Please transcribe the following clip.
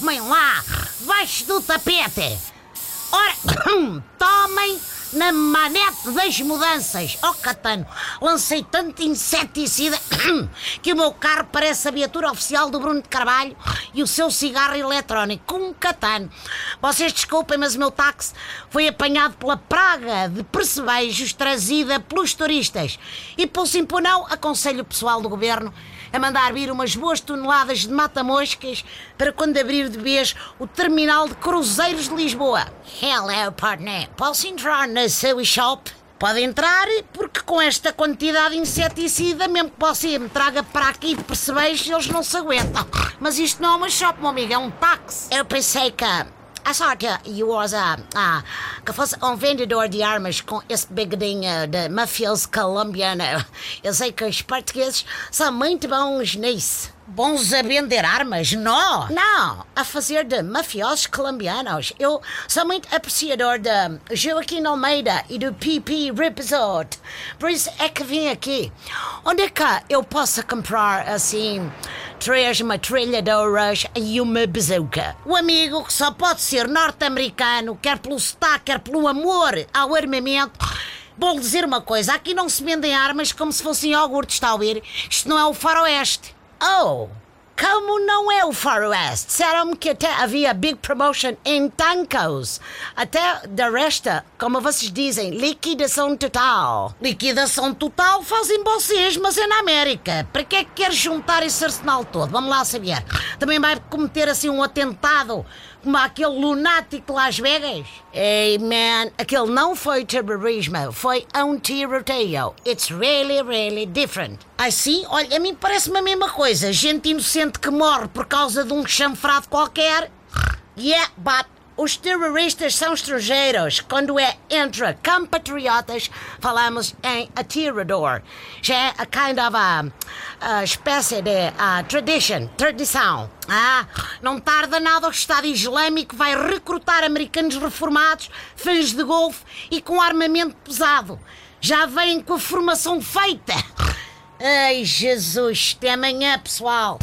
tomem lá, baixo do tapete. Ora, tomem na manete das mudanças. Oh, Catano, lancei tanto inseticida que o meu carro parece a viatura oficial do Bruno de Carvalho e o seu cigarro eletrónico. Com Catano. Vocês desculpem, mas o meu táxi foi apanhado pela praga de percebejos trazida pelos turistas. E pelo Simponão, aconselho o pessoal do governo a mandar vir umas boas toneladas de mata-moscas para quando abrir de vez o terminal de cruzeiros de Lisboa. Hello, partner. Posso entrar na sua shop? Pode entrar, porque com esta quantidade de inseticida, mesmo que você me traga para aqui percebes, eles não se aguentam. Mas isto não é uma shop, meu amigo, é um táxi. Eu pensei que a sorte, you was a, a, que fosse um vendedor de armas com esse bigodinho de mafioso colombiano. Eu sei que os portugueses são muito bons nisso. Bons a vender armas? Não! Não! A fazer de mafiosos colombianos. Eu sou muito apreciador de Joaquim Almeida e do PP Ripazot. Por isso é que vim aqui. Onde é que eu posso comprar, assim, três metralhadoras e uma bazooka? O amigo que só pode ser norte-americano, quer pelo sotaque, quer pelo amor ao armamento. Vou dizer uma coisa: aqui não se vendem armas como se fossem iogurtes, está a ouvir? Isto não é o faroeste. Oh, como não é o faroeste? Disseram-me que até havia big promotion em tancos. Até da resta, como vocês dizem, liquidação total. Liquidação total fazem vocês, mas é na América. Para que é que queres juntar esse arsenal todo? Vamos lá saber. Também vai cometer assim um atentado como aquele lunático de Las Vegas? Hey man, aquele não foi terrorismo, foi um tiroteio. It's really, really different. Ai sim? Olha, a mim parece-me a mesma coisa. Gente inocente que morre por causa de um chanfrado qualquer. Yeah, but os terroristas são estrangeiros. Quando é entre compatriotas, falamos em atirador. Já é a kind of a, a espécie de a tradition, tradição. Ah, não tarda nada o Estado Islâmico vai recrutar americanos reformados, fãs de golfe e com armamento pesado. Já vêm com a formação feita. Ai, Jesus, até amanhã, pessoal.